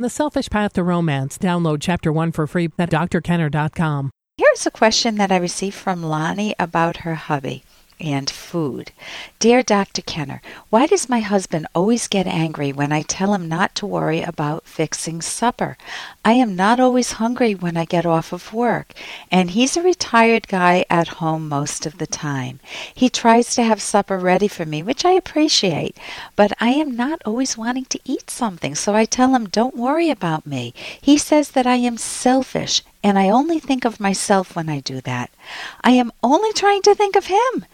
The Selfish Path to Romance. Download Chapter 1 for free at drkenner.com. Here's a question that I received from Lonnie about her hubby and food. Dear Dr. Kenner, why does my husband always get angry when I tell him not to worry about fixing supper? I am not always hungry when I get off of work, and he's a retired guy at home most of the time. He tries to have supper ready for me, which I appreciate, but I am not always wanting to eat something, so I tell him, Don't worry about me. He says that I am selfish and I only think of myself when I do that. I am only trying to think of him.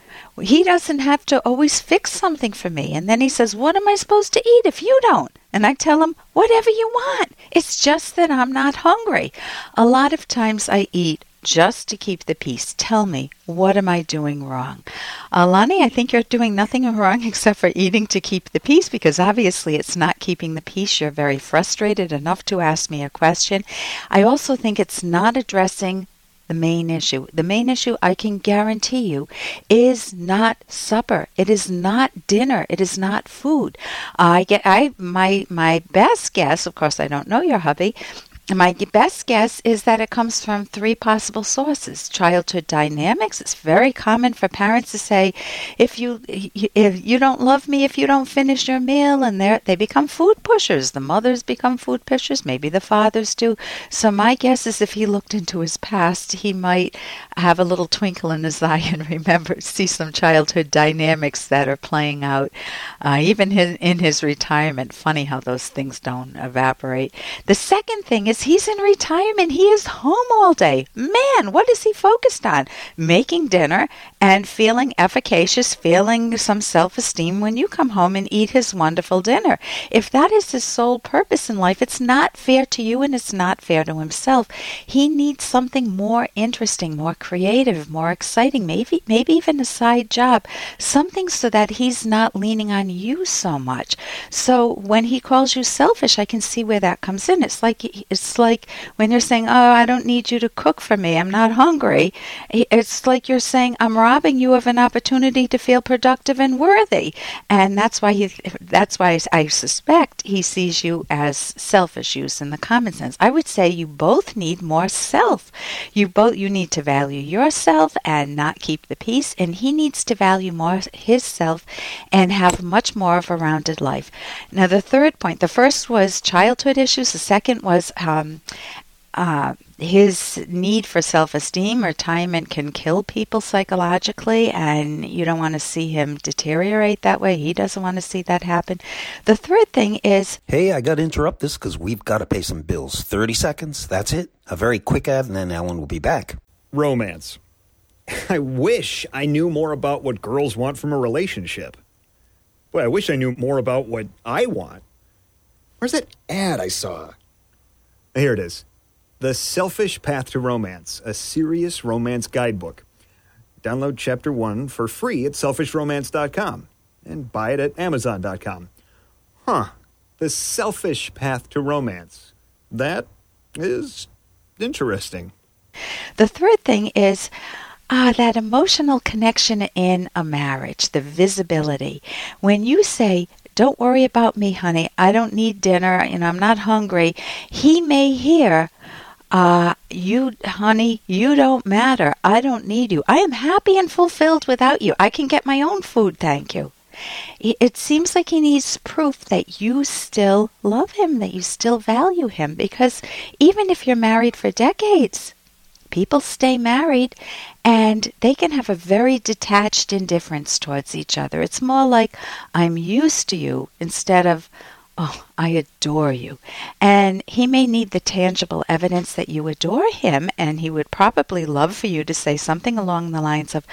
He doesn't have to always fix something for me. And then he says, What am I supposed to eat if you don't? And I tell him, Whatever you want. It's just that I'm not hungry. A lot of times I eat just to keep the peace. Tell me, what am I doing wrong? Alani, I think you're doing nothing wrong except for eating to keep the peace because obviously it's not keeping the peace. You're very frustrated enough to ask me a question. I also think it's not addressing the main issue. The main issue, I can guarantee you, is not supper. It is not dinner. It is not food. I get I my my best guess, of course I don't know your hubby, my best guess is that it comes from three possible sources. Childhood dynamics. It's very common for parents to say, "If you if you don't love me, if you don't finish your meal," and they they become food pushers. The mothers become food pushers. Maybe the fathers do. So my guess is, if he looked into his past, he might have a little twinkle in his eye and remember see some childhood dynamics that are playing out, uh, even in, in his retirement. Funny how those things don't evaporate. The second thing is is he's in retirement. He is home all day. Man, what is he focused on? Making dinner and feeling efficacious, feeling some self esteem when you come home and eat his wonderful dinner. If that is his sole purpose in life, it's not fair to you and it's not fair to himself. He needs something more interesting, more creative, more exciting, maybe maybe even a side job, something so that he's not leaning on you so much. So when he calls you selfish, I can see where that comes in. It's like it's it's like when you're saying, Oh, I don't need you to cook for me. I'm not hungry. It's like you're saying, I'm robbing you of an opportunity to feel productive and worthy. And that's why he, that's why I suspect he sees you as selfish use in the common sense. I would say you both need more self. You both, you need to value yourself and not keep the peace. And he needs to value more his self and have much more of a rounded life. Now, the third point, the first was childhood issues. The second was um, uh, his need for self esteem. Retirement can kill people psychologically, and you don't want to see him deteriorate that way. He doesn't want to see that happen. The third thing is Hey, I got to interrupt this because we've got to pay some bills. 30 seconds, that's it. A very quick ad, and then Ellen will be back. Romance. I wish I knew more about what girls want from a relationship. Boy, I wish I knew more about what I want. Where's that ad I saw? Here it is The Selfish Path to Romance, a serious romance guidebook. Download chapter one for free at selfishromance.com and buy it at amazon.com. Huh. The Selfish Path to Romance. That is interesting. The third thing is ah, that emotional connection in a marriage, the visibility. When you say, don't worry about me, honey. I don't need dinner and I'm not hungry. He may hear, uh, you, honey, you don't matter. I don't need you. I am happy and fulfilled without you. I can get my own food, thank you. It seems like he needs proof that you still love him, that you still value him, because even if you're married for decades, people stay married and they can have a very detached indifference towards each other. It's more like, I'm used to you instead of, Oh, I adore you. And he may need the tangible evidence that you adore him, and he would probably love for you to say something along the lines of,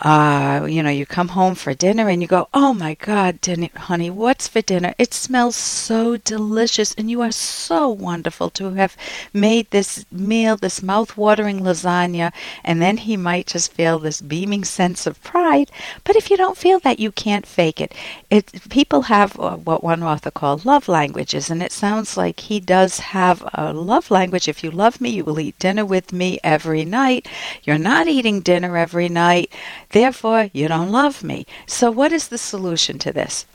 uh, you know, you come home for dinner and you go, oh my God, dinner, honey, what's for dinner? It smells so delicious, and you are so wonderful to have made this meal, this mouth-watering lasagna. And then he might just feel this beaming sense of pride. But if you don't feel that, you can't fake it. It people have uh, what one author called love languages, and it sounds like he does have a love language. If you love me, you will eat dinner with me every night. You're not eating dinner every night Therefore, you don't love me. So, what is the solution to this?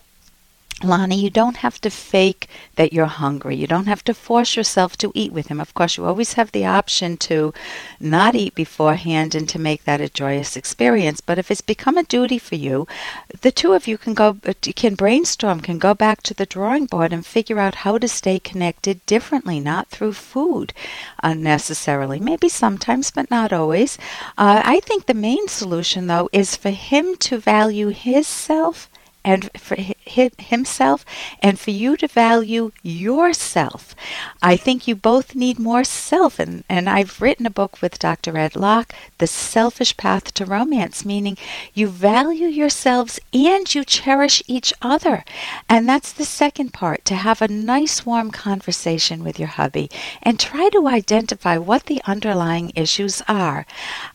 Lonnie, you don't have to fake that you're hungry. You don't have to force yourself to eat with him. Of course, you always have the option to not eat beforehand and to make that a joyous experience. But if it's become a duty for you, the two of you can go can brainstorm, can go back to the drawing board and figure out how to stay connected differently, not through food unnecessarily. Maybe sometimes, but not always. Uh, I think the main solution, though, is for him to value his self and for himself and for you to value yourself. I think you both need more self and, and I've written a book with Dr. Ed Locke, The Selfish Path to Romance, meaning you value yourselves and you cherish each other. And that's the second part, to have a nice warm conversation with your hubby and try to identify what the underlying issues are.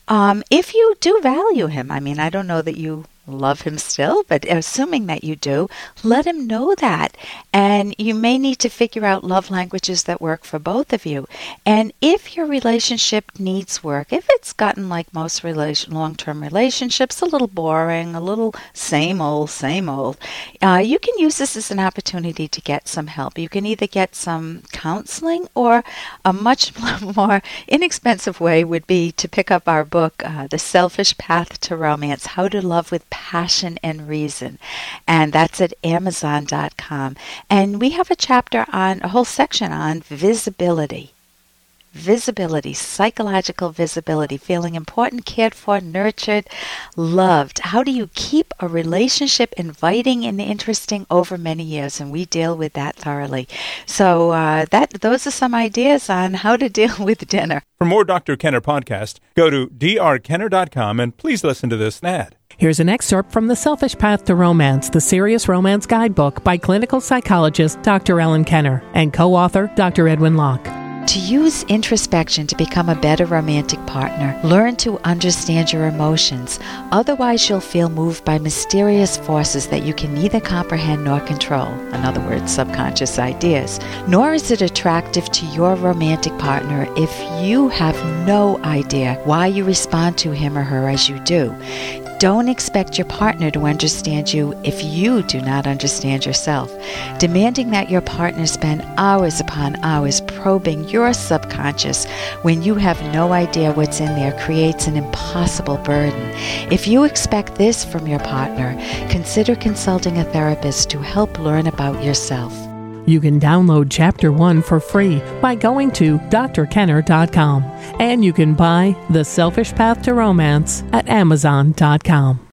Um, if you do value him, I mean, I don't know that you love him still, but assuming that you do, let him know that. And you may need to figure out love languages that work for both of you. And if your relationship needs work, if it's gotten like most relation, long-term relationships, a little boring, a little same old, same old, uh, you can use this as an opportunity to get some help. You can either get some counseling or a much more inexpensive way would be to pick up our book, uh, The Selfish Path to Romance, How to Love with passion and reason. And that's at Amazon.com. And we have a chapter on, a whole section on visibility visibility, psychological visibility, feeling important, cared for, nurtured, loved. How do you keep a relationship inviting and interesting over many years? And we deal with that thoroughly. So uh, that those are some ideas on how to deal with dinner. For more Dr. Kenner podcast, go to drkenner.com and please listen to this ad. Here's an excerpt from The Selfish Path to Romance, the Serious Romance Guidebook by clinical psychologist Dr. Ellen Kenner and co author Dr. Edwin Locke. To use introspection to become a better romantic partner, learn to understand your emotions. Otherwise, you'll feel moved by mysterious forces that you can neither comprehend nor control. In other words, subconscious ideas. Nor is it attractive to your romantic partner if you have no idea why you respond to him or her as you do. Don't expect your partner to understand you if you do not understand yourself. Demanding that your partner spend hours upon hours probing your subconscious when you have no idea what's in there creates an impossible burden. If you expect this from your partner, consider consulting a therapist to help learn about yourself. You can download Chapter 1 for free by going to drkenner.com. And you can buy The Selfish Path to Romance at amazon.com.